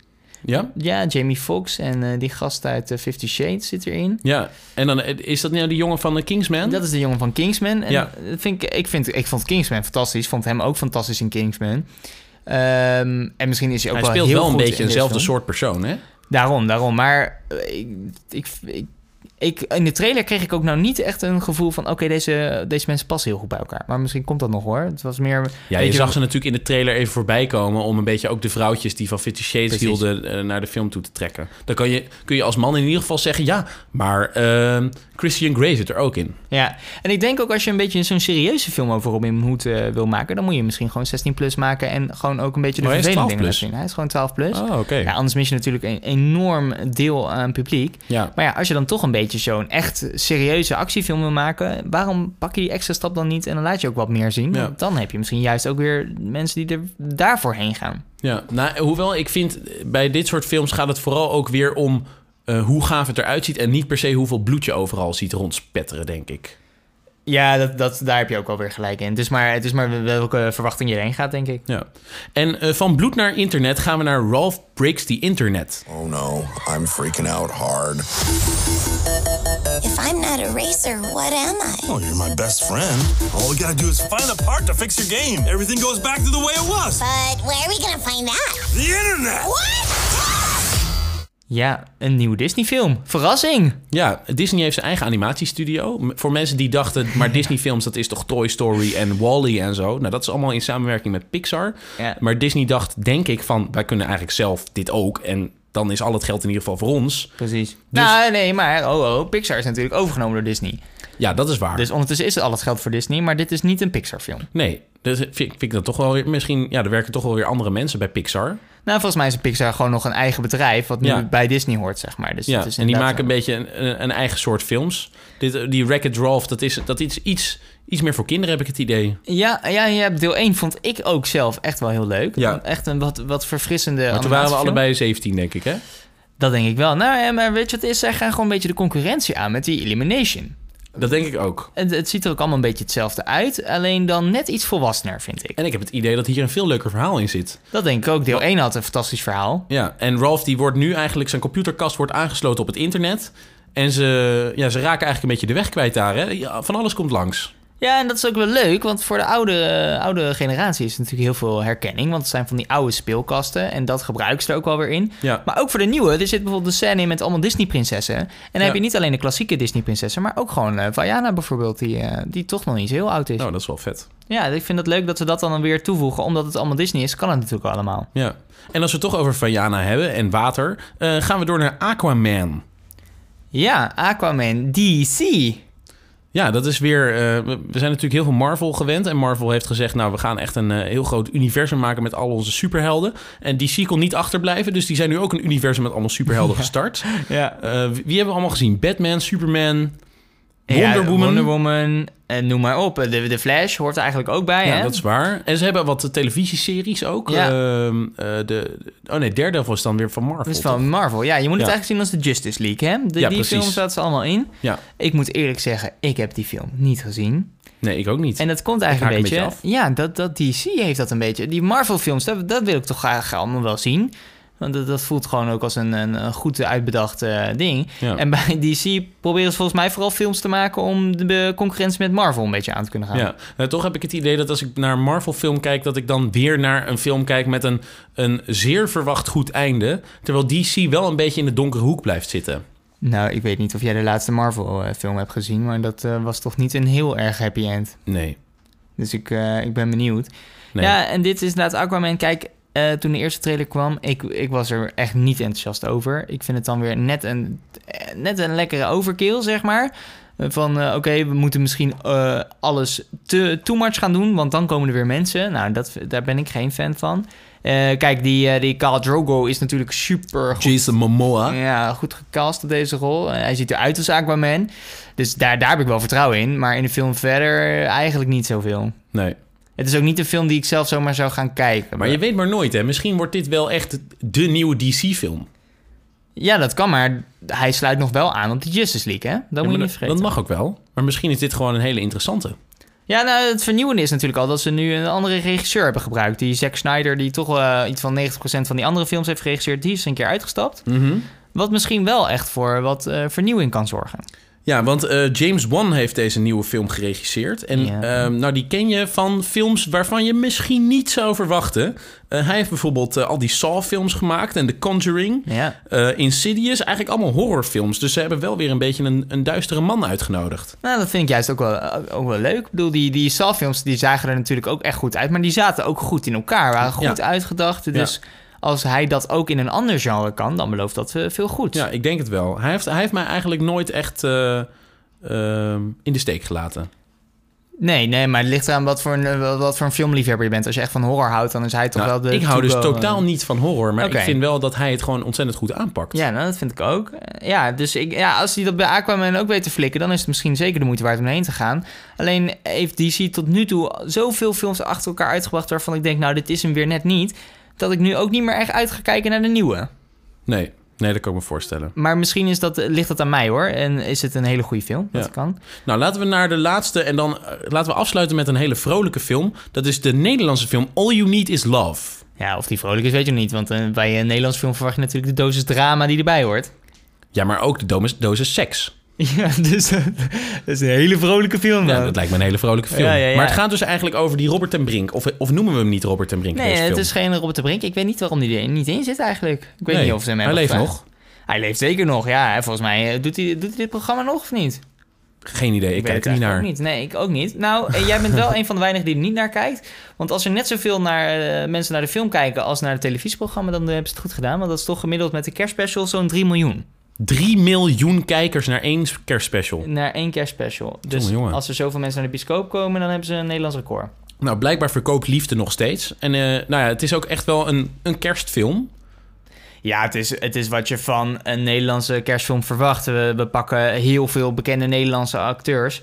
Ja? Ja, Jamie Foxx en eh, die gast uit eh, Fifty Shades zit erin. Ja. En dan eh, is dat nou die jongen van de Kingsman? Dat is de jongen van Kingsman. En Ja. dat vind ik, ik, vind, ik vond Kingsman fantastisch. vond hem ook fantastisch in Kingsman. Ehm, en misschien is hij ook Hij wel speelt heel wel een goed beetje in deze eenzelfde film. soort persoon, hè? Daarom, daarom. Maar ik, ik, ik, ik- in de trailer kreeg ik ook nou niet echt een gevoel van... oké, deze, deze mensen passen heel goed bij elkaar. Maar misschien komt dat nog hoor. Het was meer... Ja, je zag ze natuurlijk in de trailer even voorbij komen... om een beetje ook de vrouwtjes die van Fifty Shades Precies. hielden... eh, naar de film toe te trekken. Dan kan je, kun je als man in ieder geval zeggen... ja, maar ehm, Christian Grey zit er ook in. Ja, en ik denk ook als je een beetje zo'n serieuze film over Robin Hood eh, wil maken... dan moet je misschien gewoon 16 plus maken... en gewoon ook een beetje de is vervelende dingen 12 laten zien. Hij is gewoon 12 plus. Oh, oké. Ja, anders mis je natuurlijk een enorm deel aan publiek. Ja. Maar ja, als je dan toch een beetje zo'n echt serieuze actiefilm wil maken... waarom pak je die extra stap dan niet en dan laat je ook wat meer zien? Ja. Want dan heb je misschien juist ook weer mensen die er daarvoor heen gaan. Ja, nou, hoewel ik vind bij dit soort films gaat het vooral ook weer om eh, hoe gaaf het eruit ziet en niet per se hoeveel bloed je overal ziet rondspetteren, denk ik. Ja, dat, dat, daar heb je ook alweer gelijk in. Het is maar, het is maar welke verwachting je erheen gaat, denk ik. Ja. En eh, van bloed naar internet gaan we naar Ralph Breaks the Internet. Oh no, I'm freaking out hard. If I'm not a racer, what am I? Oh, you're my best friend. All we gotta do is find a part to fix your game. Everything goes back to the way it was. But where are we gonna find that? The internet! Ja, een nieuwe Disney-film. Verrassing! Ja, Disney heeft zijn eigen animatiestudio. Voor mensen die dachten, *laughs* maar Disney-films, dat is toch Toy Story en Wall-E en zo. Nou, dat is allemaal in samenwerking met Pixar. Ja. Maar Disney dacht, denk ik, van wij kunnen eigenlijk zelf dit ook. En dan is al het geld in ieder geval voor ons. Precies. Nou, nee, maar oh, oh, Pixar is natuurlijk overgenomen door Disney. Ja, dat is waar. Dus ondertussen is al het geld voor Disney, maar dit is niet een Pixar-film. Nee, dus vind, vind ik dat toch wel weer... Misschien, ja, er werken toch wel weer andere mensen bij Pixar. Nou, volgens mij is Pixar gewoon nog een eigen bedrijf, wat nu Ja. bij Disney hoort, zeg maar. Dus Ja, het is en die maken een beetje een, een, eigen soort films. Dit, die Wreck-It Ralph, dat is, dat is iets, iets meer voor kinderen, heb ik het idee. Ja, ja, ja, deel 1 vond ik ook zelf echt wel heel leuk. Ja. Echt een wat, wat verfrissende Maar toen waren we allebei 17, denk ik, hè? Dat denk ik wel. Nou ja, maar weet je wat is? Zij gaan gewoon een beetje de concurrentie aan met die Elimination. Dat denk ik ook. Het, het ziet er ook allemaal een beetje hetzelfde uit. Alleen dan net iets volwassener, vind ik. En ik heb het idee dat hier een veel leuker verhaal in zit. Dat denk ik ook. Deel 1 had een fantastisch verhaal. Ja, en Ralph die wordt nu eigenlijk... Zijn computerkast wordt aangesloten op het internet. En ze, ja, ze raken eigenlijk een beetje de weg kwijt daar, hè? Ja, van alles komt langs. Ja, en dat is ook wel leuk, want voor de oude, oude generatie is natuurlijk heel veel herkenning. Want het zijn van die oude speelkasten en dat gebruiken ze er ook wel weer in. Ja. Maar ook voor de nieuwe, er zit bijvoorbeeld een scène in met allemaal Disney-prinsessen. En dan Ja. heb je niet alleen de klassieke Disney-prinsessen, maar ook gewoon Vaiana bijvoorbeeld, die, eh, die toch nog niet zo heel oud is. Nou, dat is wel vet. Ja, ik vind het leuk dat ze dat dan weer toevoegen, omdat het allemaal Disney is, kan het natuurlijk allemaal. Ja. En als we het toch over Vajana hebben en water... eh, gaan we door naar Aquaman. Ja, Aquaman, DC. Ja, dat is weer. eh, we zijn natuurlijk heel veel Marvel gewend. En Marvel heeft gezegd: Nou, we gaan echt een eh, heel groot universum maken met al onze superhelden. En DC kon niet achterblijven. Dus die zijn nu ook een universum met allemaal superhelden *laughs* gestart. Ja. Eh, wie hebben we allemaal gezien? Batman, Superman, Wonder Woman. Wonder Woman, en noem maar op. De, de Flash hoort er eigenlijk ook bij, Ja, hè? dat is waar. En ze hebben wat televisieseries ook. Ja. Ehm, eh, de, oh nee, Daredevil is dan weer van Marvel. Dat is toch? van Marvel. Ja, je moet het Ja. eigenlijk zien als de Justice League, hè? De, Ja, die precies. films zaten ze allemaal in. Ja, Ik moet eerlijk zeggen, ik heb die film niet gezien. nee, ik ook niet. En dat komt eigenlijk een een beetje... ja, dat, dat DC heeft dat een beetje. Die Marvel-films, dat, dat wil ik toch graag allemaal wel zien. Want dat, dat voelt gewoon ook als een, een, goed uitbedacht eh, ding. Ja. En bij *laughs* DC proberen ze volgens mij vooral films te maken... om de concurrentie met Marvel een beetje aan te kunnen gaan. Ja, nou, toch heb ik het idee dat als ik naar een Marvel-film kijk, dat ik dan weer naar een film kijk met een, een zeer verwacht goed einde. Terwijl DC wel een beetje in de donkere hoek blijft zitten. Nou, ik weet niet of jij de laatste Marvel-film hebt gezien... maar dat eh, was toch niet een heel erg happy end. Nee. Dus ik, eh, ik ben benieuwd. nee. Ja, en dit is inderdaad Aquaman. Kijk, eh, toen de eerste trailer kwam, ik, ik was er echt niet enthousiast over. Ik vind het dan weer net een, eh, net een lekkere overkill, zeg maar. Eh, Van, oké, we moeten misschien alles te too much gaan doen, want dan komen er weer mensen. Nou, dat, daar ben ik geen fan van. Kijk, die, die Khal Drogo is natuurlijk super goed Jason Momoa. ja, goed gecast op deze rol. Hij ziet eruit als Aquaman. Dus daar, daar heb ik wel vertrouwen in. Maar in de film verder eigenlijk niet zoveel. Nee. Het is ook niet een film die ik zelf zomaar zou gaan kijken. Maar je weet maar nooit, hè. Misschien wordt dit wel echt de nieuwe DC-film. Ja, dat kan, maar hij sluit nog wel aan op de Justice League, hè? Dat moet je niet vergeten. dat mag ook wel. Maar misschien is dit gewoon een hele interessante. Ja, nou, het vernieuwende is natuurlijk al dat ze nu een andere regisseur hebben gebruikt. Die Zack Snyder, die toch wel iets van 90% van die andere films heeft geregisseerd, die is een keer uitgestapt. Wat misschien wel echt voor wat eh, vernieuwing kan zorgen. Ja, want eh, James Wan heeft deze nieuwe film geregisseerd. En Ja. ehm, nou, die ken je van films waarvan je misschien niet zou verwachten. Eh, hij heeft bijvoorbeeld eh, al die Saw-films gemaakt en The Conjuring. Ja. Insidious, eigenlijk allemaal horrorfilms. Dus ze hebben wel weer een beetje een, een duistere man uitgenodigd. Nou, dat vind ik juist ook wel, ook wel leuk. Ik bedoel, die, die Saw-films die zagen er natuurlijk ook echt goed uit. Maar die zaten ook goed in elkaar, waren goed Ja. uitgedacht. Dus als hij dat ook in een ander genre kan, dan belooft dat eh, veel goed. Ja, ik denk het wel. Hij heeft, hij heeft mij eigenlijk nooit echt eh, ehm, in de steek gelaten. Nee, nee, maar het ligt eraan wat voor, een, eh, wat voor een filmliefhebber je bent. Als je echt van horror houdt, dan is hij toch Nou, wel de... ik hou dus totaal niet van horror. Maar ik vind wel dat hij het gewoon ontzettend goed aanpakt. Ja, nou, dat vind ik ook. Ja, dus ik, ja, als hij dat bij Aquaman ook weet te flikken... dan is het misschien zeker de moeite waard om heen te gaan. Alleen heeft DC tot nu toe zoveel films achter elkaar uitgebracht... waarvan ik denk, nou, dit is hem weer net niet... dat ik nu ook niet meer echt uit ga kijken naar de nieuwe. Nee, nee, dat kan ik me voorstellen. Maar misschien is dat, ligt dat aan mij, hoor. En is het een hele goede film, dat Ja. kan. Nou, laten we naar de laatste en dan eh, laten we afsluiten met een hele vrolijke film. Dat is de Nederlandse film All You Need Is Love. Ja, of die vrolijk is, weet je nog niet. Want eh, bij een Nederlands film verwacht je natuurlijk de dosis drama die erbij hoort. Ja, maar ook de domes- dosis seks. *laughs* Ja, dus eh, dat is een hele vrolijke film. Ja, dan. dat lijkt me een hele vrolijke film. Ja, ja, ja. Maar het gaat dus eigenlijk over die Robert ten Brink. Of, of noemen we hem niet Robert ten Brink in Nee, deze het film? is geen Robert de Brink. Ik weet niet waarom die er niet in zit eigenlijk. Ik weet Nee, niet of ze hem hij leeft nog. Hij leeft zeker nog, ja. En Volgens mij eh, doet hij, doet hij dit programma nog of niet? Geen idee, ik, kijk het er niet naar. eigenlijk ook niet. Nee, ik ook niet. Nou, jij bent wel *laughs* een van de weinigen die er niet naar kijkt. Want als er net zoveel naar, eh, mensen naar de film kijken als naar het televisieprogramma... dan hebben ze het goed gedaan. Want dat is toch gemiddeld met de kerstspecial zo'n 3 miljoen. 3 miljoen kijkers naar één kerstspecial. Naar één kerstspecial. Dus Jongen, als er zoveel mensen naar de bioscoop komen... dan hebben ze een Nederlands record. Nou, blijkbaar verkoopt liefde nog steeds. En eh, nou ja, het is ook echt wel een, een kerstfilm. Ja, het is, het is wat je van een Nederlandse kerstfilm verwacht. We, we pakken heel veel bekende Nederlandse acteurs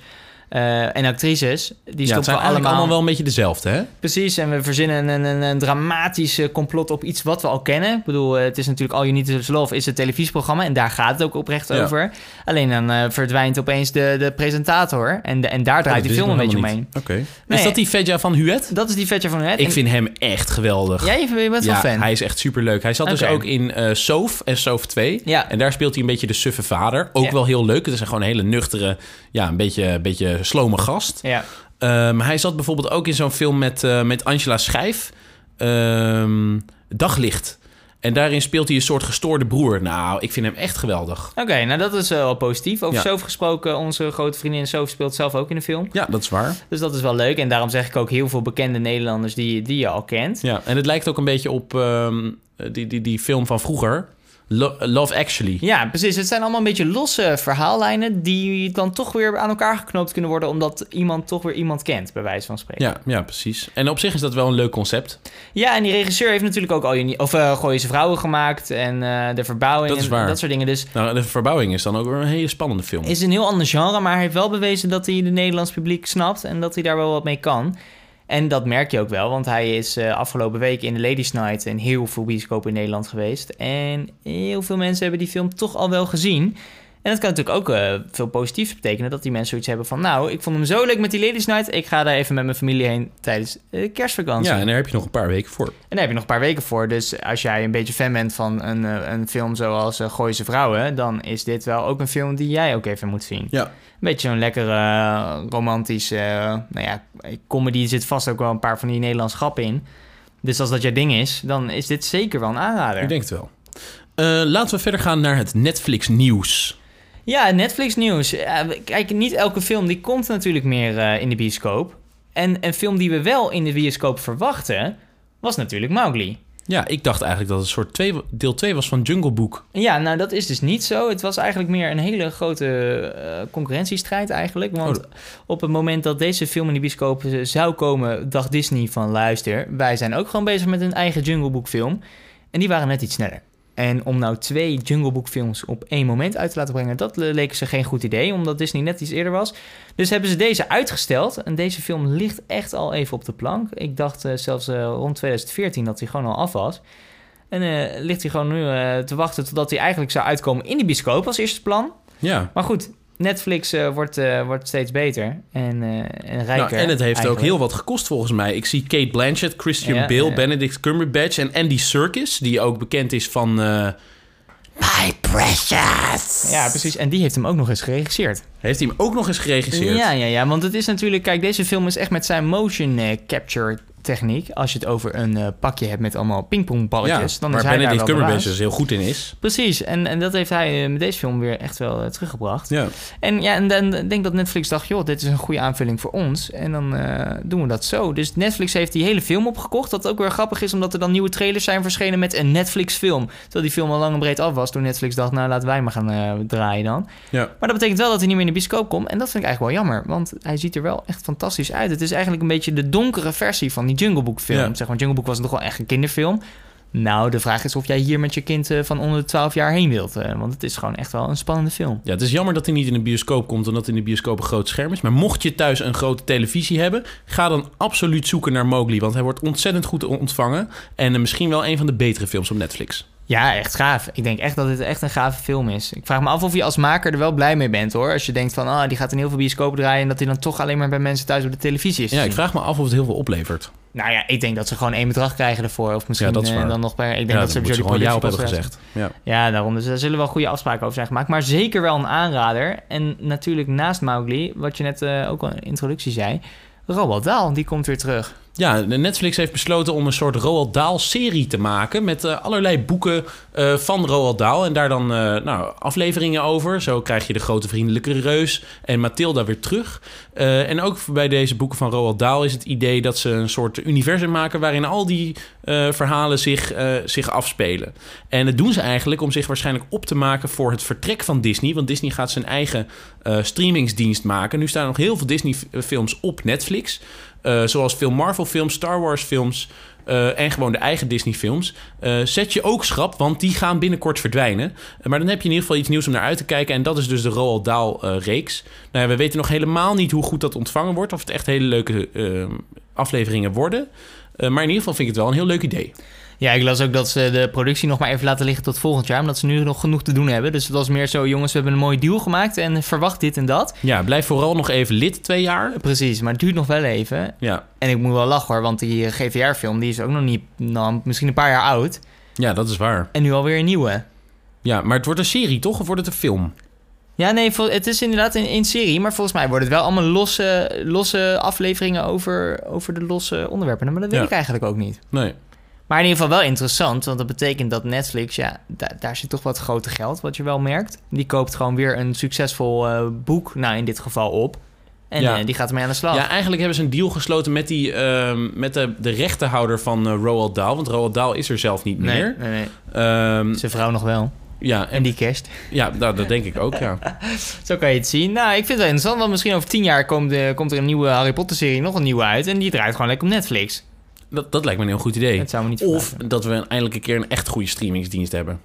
eh, en actrices. Die ja, stoppen we allemaal... allemaal wel een beetje dezelfde, hè? Precies, en we verzinnen een, een, een dramatisch complot op iets wat we al kennen. Ik bedoel, eh, het is natuurlijk All You Need Is Love is het televisieprogramma... en daar gaat het ook oprecht Ja. over. Alleen dan eh, verdwijnt opeens de, de presentator... en, de, en daar draait die Oh, Dat film een beetje omheen. Oké. Nee. Is dat die Vedja van Huet? Dat is die vetje van het. Ik vind hem echt geweldig. Jij je bent wel ja, fan. hij is echt superleuk. Hij zat dus ook in eh Soof en Soof 2. Ja. En daar speelt hij een beetje de suffe vader. Ook Ja. wel heel leuk. Het is gewoon een hele nuchtere, ja, een beetje, een beetje slome gast. Ja. Ehm, hij zat bijvoorbeeld ook in zo'n film met, eh, met Angela Schijf. Ehm, Daglicht. En daarin speelt hij een soort gestoorde broer. Nou, ik vind hem echt geweldig. Oké, nou dat is eh, wel positief. Over Ja. Sof gesproken, onze grote vriendin Sof speelt zelf ook in de film. Ja, dat is waar. Dus dat is wel leuk. En daarom zeg ik ook heel veel bekende Nederlanders die, die je al kent. Ja, en het lijkt ook een beetje op ehm, die, die, die film van vroeger. Lo- Love Actually. Ja, precies. Het zijn allemaal een beetje losse verhaallijnen die dan toch weer aan elkaar geknoopt kunnen worden, omdat iemand toch weer iemand kent, bij wijze van spreken. Ja, ja, precies. En op zich is dat wel een leuk concept. Ja, en die regisseur heeft natuurlijk ook al je of uh, Gooie ze vrouwen gemaakt en eh, de verbouwing Dat is en waar. dat soort dingen. Dus Nou, de verbouwing is dan ook weer een hele spannende film. is een heel ander genre, maar hij heeft wel bewezen dat hij het Nederlands publiek snapt en dat hij daar wel wat mee kan. En dat merk je ook wel, want hij is eh, afgelopen week in de Ladies Night in heel veel bioscopen in Nederland geweest. En heel veel mensen hebben die film toch al wel gezien. En dat kan natuurlijk ook eh, veel positiefs betekenen. Dat die mensen zoiets hebben van... nou, ik vond hem zo leuk met die Ladies Night. Ik ga daar even met mijn familie heen tijdens de kerstvakantie. Ja, en daar heb je nog een paar weken voor. En daar heb je nog een paar weken voor. Dus als jij een beetje fan bent van een, eh, een film zoals uh, Gooise Vrouwen... dan is dit wel ook een film die jij ook even moet zien. Ja. Een beetje zo'n lekkere, uh, romantische... nou ja, comedy zit vast ook wel een paar van die Nederlandse grappen in. Dus als dat jouw ding is, dan is dit zeker wel een aanrader. Ik denk het wel. Uh, laten we verder gaan naar het Netflix nieuws. Ja, Netflix nieuws. kijk, niet elke film die komt natuurlijk meer uh, in de bioscoop. En een film die we wel in de bioscoop verwachten, was natuurlijk Mowgli. Ja, ik dacht eigenlijk dat het een soort twee, deel 2 was van Jungle Book. Ja, nou dat is dus niet zo. Het was eigenlijk meer een hele grote uh, concurrentiestrijd eigenlijk. Want oh. op het moment dat deze film in de bioscoop zou komen, dacht Disney van luister, wij zijn ook gewoon bezig met een eigen Jungle Book film. En die waren net iets sneller. En om nou twee Jungle Book films op één moment uit te laten brengen, dat le- leek ze geen goed idee, omdat Disney net iets eerder was. Dus hebben ze deze uitgesteld. En deze film ligt echt al even op de plank. Ik dacht eh, zelfs eh, rond 2014 dat hij gewoon al af was. En eh, ligt hij gewoon nu te wachten totdat hij eigenlijk zou uitkomen in de bioscoop als eerste plan. Ja. Maar goed, Netflix eh, wordt, eh, wordt steeds beter en, eh en rijker. Nou, en het heeft ook heel wat gekost volgens mij. Ik zie Kate Blanchett, Christian Ja, Bale, ja. Benedict Cumberbatch en Andy Serkis, die ook bekend is van. eh, My precious. Ja, precies. En die heeft hem ook nog eens geregisseerd. heeft hij hem ook nog eens geregisseerd? Ja, ja, ja. Want het is natuurlijk... Kijk, deze film is echt met zijn motion capture techniek. Als je het over een eh, pakje hebt met allemaal pingpongballetjes... Ja, dan waar is hij Benedict Cumberbatch dus heel goed in is. Precies. En, en dat heeft hij eh, met deze film weer echt wel eh, teruggebracht. Ja. En ja, en dan denk dat Netflix dacht... joh, dit is een goede aanvulling voor ons. En dan doen we dat zo. Dus Netflix heeft die hele film opgekocht. Wat ook weer grappig is, omdat er dan nieuwe trailers zijn verschenen... met een Netflix-film. Terwijl die film al lang en breed af was... toen Netflix dacht, nou, laten wij maar gaan draaien dan. Ja. Maar dat betekent wel dat hij niet meer in de bioscoop komt. En dat vind ik eigenlijk wel jammer. Want hij ziet er wel echt fantastisch uit. Het is eigenlijk een beetje de donkere versie van die Jungle Book film. Ja. Zeg maar, Jungle Book was toch wel echt een kinderfilm. Nou, de vraag is of jij hier met je kind eh, van onder de 12 jaar heen wilt. eh, want het is gewoon echt wel een spannende film. Ja, het is jammer dat hij niet in de bioscoop komt, omdat in de bioscoop een groot scherm is. Maar mocht je thuis een grote televisie hebben, ga dan absoluut zoeken naar Mowgli. Want hij wordt ontzettend goed ontvangen. En eh, misschien wel een van de betere films op Netflix. Ja, echt gaaf. Ik denk echt dat dit echt een gave film is. Ik vraag me af of je als maker er wel blij mee bent hoor. Als je denkt van, ah, die gaat in heel veel bioscopen draaien... en dat hij dan toch alleen maar bij mensen thuis op de televisie is Ja, ik vraag me af of het heel veel oplevert. Nou ja, ik denk dat ze gewoon één bedrag krijgen ervoor. Of misschien Ja, dat is eh, dan nog per... Ik denk ja, dat ze daar je die gewoon ja op hebben gezegd. Ja. Ja, daarom. Dus er zullen wel goede afspraken over zijn gemaakt. Maar zeker wel een aanrader. En natuurlijk naast Mowgli, wat je net eh, ook al in de introductie zei... Roald Dahl, die komt weer terug. Ja, Netflix heeft besloten om een soort Roald Dahl-serie te maken... met eh, allerlei boeken eh, van Roald Dahl. En daar dan eh, nou, afleveringen over. Zo krijg je de grote vriendelijke reus en Mathilda weer terug. En ook bij deze boeken van Roald Dahl is het idee... dat ze een soort universum maken... waarin al die verhalen zich, zich afspelen. En dat doen ze eigenlijk om zich waarschijnlijk op te maken... voor het vertrek van Disney. Want Disney gaat zijn eigen streamingsdienst maken. Nu staan nog heel veel Disney-films op Netflix... Eh, zoals veel Marvel-films, Star Wars-films eh, en gewoon de eigen Disney-films. eh, zet je ook schrap, want die gaan binnenkort verdwijnen. Maar dan heb je in ieder geval iets nieuws om naar uit te kijken. En dat is dus de Roald Dahl-reeks. nou ja, we weten nog helemaal niet hoe goed dat ontvangen wordt. Of het echt hele leuke afleveringen worden. Maar in ieder geval vind ik het wel een heel leuk idee. Ja, ik las ook dat ze de productie nog maar even laten liggen tot volgend jaar. Omdat ze nu nog genoeg te doen hebben. Dus het was meer zo, jongens, we hebben een mooie deal gemaakt. En verwacht dit en dat. Ja, blijf vooral nog even lid, twee jaar. Precies, maar het duurt nog wel even. Ja, En ik moet wel lachen hoor, want die GVR-film die is ook nog niet, nou, misschien een paar jaar oud. ja dat is waar. En nu alweer een nieuwe. Ja, maar het wordt een serie, toch? Of wordt het een film? Ja, nee, het is inderdaad in, in serie, maar volgens mij worden het wel allemaal losse, losse afleveringen over, over de losse onderwerpen. Maar dat weet Ja. ik eigenlijk ook niet. Nee. Maar in ieder geval wel interessant, want dat betekent dat Netflix, ja, da- daar zit toch wat grote geld, wat je wel merkt. Die koopt gewoon weer een succesvol eh, boek, nou in dit geval op. En Ja. eh, die gaat ermee aan de slag. Ja, eigenlijk hebben ze een deal gesloten met, die, ehm, met de, de rechtenhouder van eh, Roald Dahl. Want Roald Dahl is er zelf niet meer. nee, nee. Ehm, Zijn vrouw nog wel. ja, En en die kerst. ja nou, dat denk ik ook, ja. *laughs* Zo kan je het zien. Nou, ik vind het wel interessant, want misschien over tien jaar komt, komt er een nieuwe Harry Potter-serie, nog een nieuwe uit. En die draait gewoon lekker op Netflix. Dat, dat lijkt me een heel goed idee. Dat zou me niet Of dat we eindelijk een keer een echt goede streamingsdienst hebben.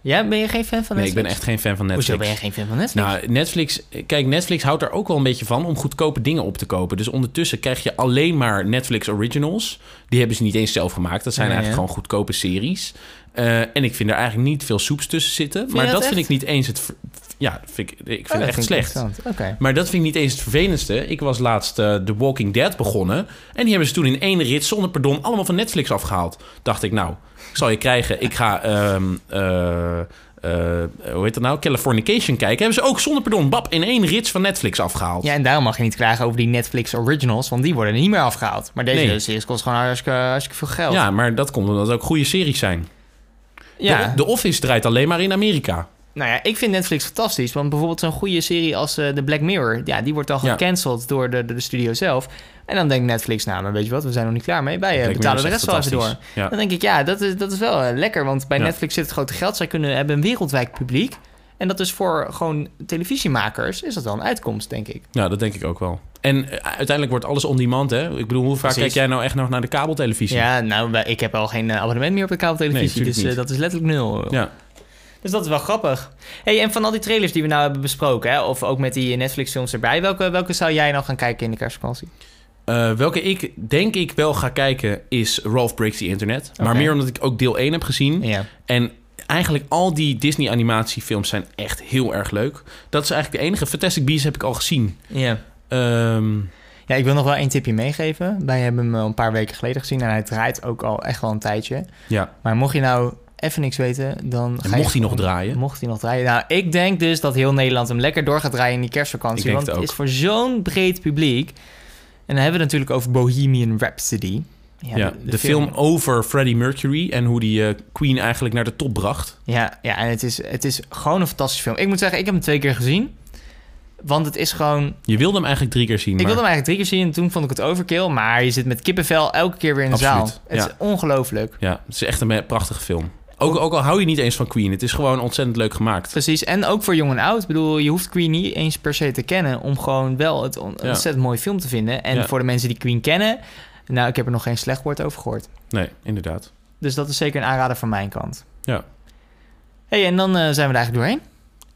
Ja, ben je geen fan van Nee, Netflix? ik ben echt geen fan van Netflix. Hoezo ben je geen fan van Netflix? Nou, Netflix, kijk, Netflix houdt er ook wel een beetje van om goedkope dingen op te kopen. Dus ondertussen krijg je alleen maar Netflix Originals. Die hebben ze niet eens zelf gemaakt. Dat zijn Nee, eigenlijk gewoon goedkope series. Eh, en ik vind er eigenlijk niet veel soeps tussen zitten. maar dat dat, vind ik niet eens het. Ja, vind ik, ik vind Oh, het echt vind slecht. Maar dat vind ik niet eens het vervelendste. Ik was laatst eh, The Walking Dead begonnen. En die hebben ze toen in één rit zonder pardon allemaal van Netflix afgehaald. Dacht ik, nou, zal je krijgen. Ik ga, ehm, eh, eh, hoe heet dat nou? Californication kijken. Hebben ze ook zonder pardon, bab, in één rit van Netflix afgehaald. Ja, en daarom mag je niet klagen over die Netflix Originals, want die worden niet meer afgehaald. Maar deze Nee. series kost gewoon hartstikke, hartstikke veel geld. Ja, maar dat komt omdat het ook goede series zijn. ja. De, The Office draait alleen maar in Amerika. Nou ja, ik vind Netflix fantastisch. Want bijvoorbeeld zo'n goede serie als eh The Black Mirror... ja, die wordt al Ja. gecanceld door de, de, de studio zelf. En dan denkt Netflix, nou, maar weet je wat... we zijn nog niet klaar mee. Wij eh, betalen de rest wel even door. Ja. Dan denk ik, ja, dat is, dat is wel eh, lekker. Want bij Ja. Netflix zit het grote geld. Zij kunnen, hebben een wereldwijd publiek. En dat is voor gewoon televisiemakers is dat wel een uitkomst, denk ik. Ja, dat denk ik ook wel. En eh, uiteindelijk wordt alles on demand, hè? Ik bedoel, hoe vaak Precies. kijk jij nou echt nog naar de kabeltelevisie? Ja, nou, ik heb al geen eh, abonnement meer op de kabeltelevisie, dus eh, dat is letterlijk nul. Ja. Dus dat is wel grappig. Hey, en van al die trailers die we nou hebben besproken, hè, of ook met die Netflix-films erbij, welke, welke zou jij nou gaan kijken in de kerstvakantie? Eh, welke ik denk ik wel ga kijken is Ralph Breaks the Internet. Maar meer omdat ik ook deel 1 heb gezien. Ja. En eigenlijk al die Disney animatiefilms zijn echt heel erg leuk. Dat is eigenlijk de enige. Fantastic Beasts heb ik al gezien. Ja. Ehm, Ja, ik wil nog wel één tipje meegeven. Wij hebben hem een paar weken geleden gezien en hij draait ook al echt wel een tijdje. ja, Maar mocht je nou even niks weten, dan En ga je mocht hij nog draaien? Mocht hij nog draaien. Nou, ik denk dus dat heel Nederland hem lekker door gaat draaien in die kerstvakantie. Want het is voor zo'n breed publiek. En dan hebben we het natuurlijk over Bohemian Rhapsody. ja, de, film. over Freddie Mercury en hoe die eh, Queen eigenlijk naar de top bracht. Ja, ja en het is, het is gewoon een fantastische film. Ik moet zeggen, ik heb hem twee keer gezien. Want het is gewoon... Je wilde hem eigenlijk drie keer zien. Ik maar- wilde hem eigenlijk drie keer zien en toen vond ik het overkill. Maar je zit met kippenvel elke keer weer in de Absoluut, zaal. Het ja. is ongelooflijk. Ja, het is echt een prachtige film. Ook, ook al hou je niet eens van Queen, het is gewoon ontzettend leuk gemaakt. Precies. En ook voor jong en oud. Ik bedoel, je hoeft Queen niet eens per se te kennen... om gewoon wel het on- Ja. ontzettend mooie film te vinden. En Ja. voor de mensen die Queen kennen... Nou, ik heb er nog geen slecht woord over gehoord. Nee, inderdaad. Dus dat is zeker een aanrader van mijn kant. Ja. hey, en dan eh, zijn we er eigenlijk doorheen.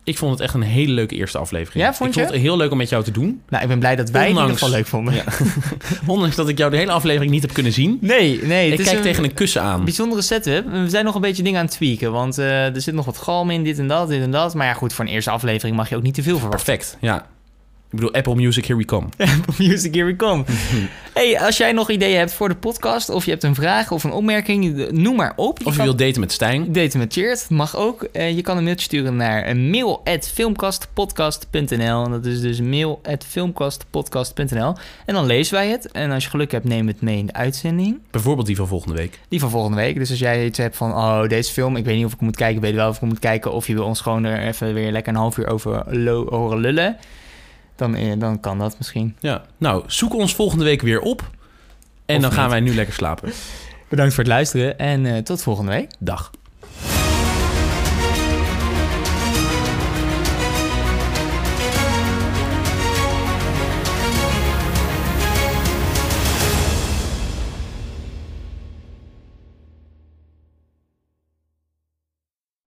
Ik vond het echt een hele leuke eerste aflevering. Ja, vond ik je? vond het heel leuk om met jou te doen. Nou, ik ben blij dat wij het in ieder Ondanks- geval leuk vonden. Ja. *laughs* Ondanks dat ik jou de hele aflevering niet heb kunnen zien. Nee, nee. ik het is kijk tegen een kussen aan. bijzondere setup. We zijn nog een beetje dingen aan het tweaken. Want eh, er zit nog wat galm in, dit en dat, dit en dat. Maar ja, goed, voor een eerste aflevering mag je ook niet te veel verwachten. Perfect, ja. Ik bedoel, Apple Music, here we come. *laughs* Music, here we come. *laughs* hey, als jij nog ideeën hebt voor de podcast... of je hebt een vraag of een opmerking, noem maar op. Of je kan wilt daten met Stijn. daten met Cheert, mag ook. Eh, je kan een mailtje sturen naar eh, mail.filmkastpodcast.nl. En dat is dus mail.filmkastpodcast.nl. En dan lezen wij het. En als je geluk hebt, neem het mee in de uitzending. Bijvoorbeeld die van volgende week. Die van volgende week. Dus als jij iets hebt van, oh, deze film, ik weet niet of ik moet kijken, ik weet wel of ik moet kijken, of je wil ons gewoon er even weer lekker een half uur over horen lullen, dan, eh, dan kan dat misschien. Ja, nou, zoek ons volgende week weer op. En Of dan gaan wij nu lekker slapen. Bedankt voor het luisteren en eh, tot volgende week. Dag.